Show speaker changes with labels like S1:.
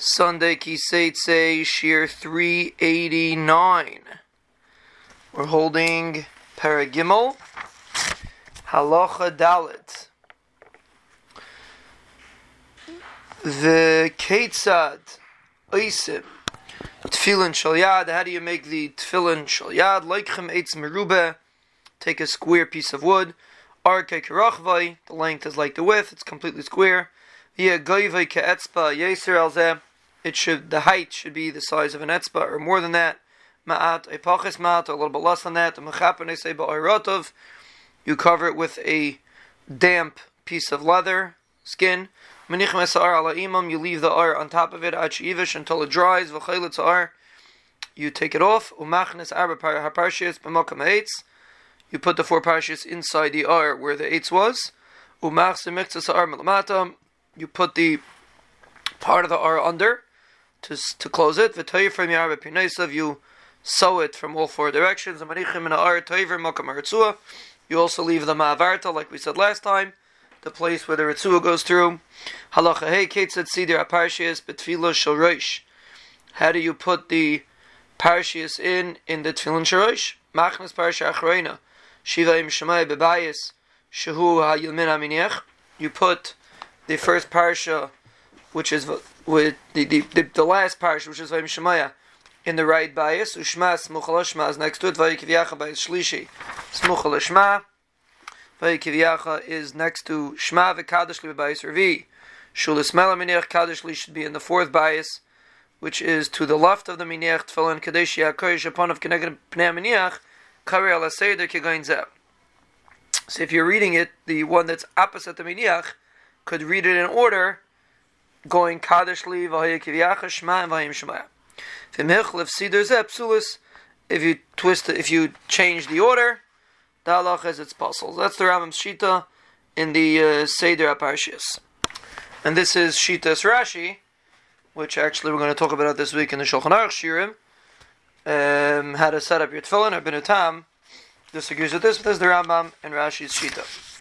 S1: Sunday Kiseitse Shir 389. We're holding Paragimel, Halacha Dalit. The Ketzad Oisim Tefillin Shalyad. How do you make the Tefillin Shalyad? Leichem Eitz Merube. Take a square piece of wood. Arke Kerachvai. The length is like the width, it's completely square. Via Goivai Keetzpa Yeser Alzeh it should the height should be the size of an etzba or more than that. Ma'at a pachis ma'at, a little bit less than that. You cover it with a damp piece of leather skin. You leave the ar on top of it achivish until it dries. You take it off. You put the four parshas inside the ar where the eights was. You put the part of the ar under to, to close it. V'toyer from Yarba Pinaisav, you sew it from all four directions. You also leave the Ma'avarta, like we said last time, the place where the Ritzua goes through. Halacha hey Ketzat Sidir Aparshias Betfilo Shorosh. How do you put the Parshias in in the Tefillin Shorosh? Machnas Parsha Achreina. Shiva Im Shemai Bebayis Shehu HaYilmin HaMiniach. You put the first Parsha, which is with the, the, the, the last parish, which is Vayim Shemaya, in the right bias, Ushma Smuchal Shma is next to it, Vayikivyacha by Shlishi, Smuchal Shma, Vayikivyacha is next to Shma V'Kadosh Li B'Bayis Revi, Shulis Mela Minech should be in the fourth bias, which is to the left of the Minech, Tfilin Kadesh Yakoyish upon of Keneged Pnei Minech, Kari Ala Seder Kegain Zeh. So if you're reading it, the one that's opposite the Minech could read it in order, going Kaddish Li V'Haya Kivyacha Shema and V'Hayim Shemaya. If you twist it, if you change the order, the halach has its puzzles. That's the Rambam's Shita in the uh, Seder Aparshias. And this is Shita's Rashi, which actually we're going to talk about this week in the Shulchan Aruch Shirim. Um, how to set up your tefillin Rabbeinu Tam disagrees with this, but this is the Rambam and Rashi's Shita.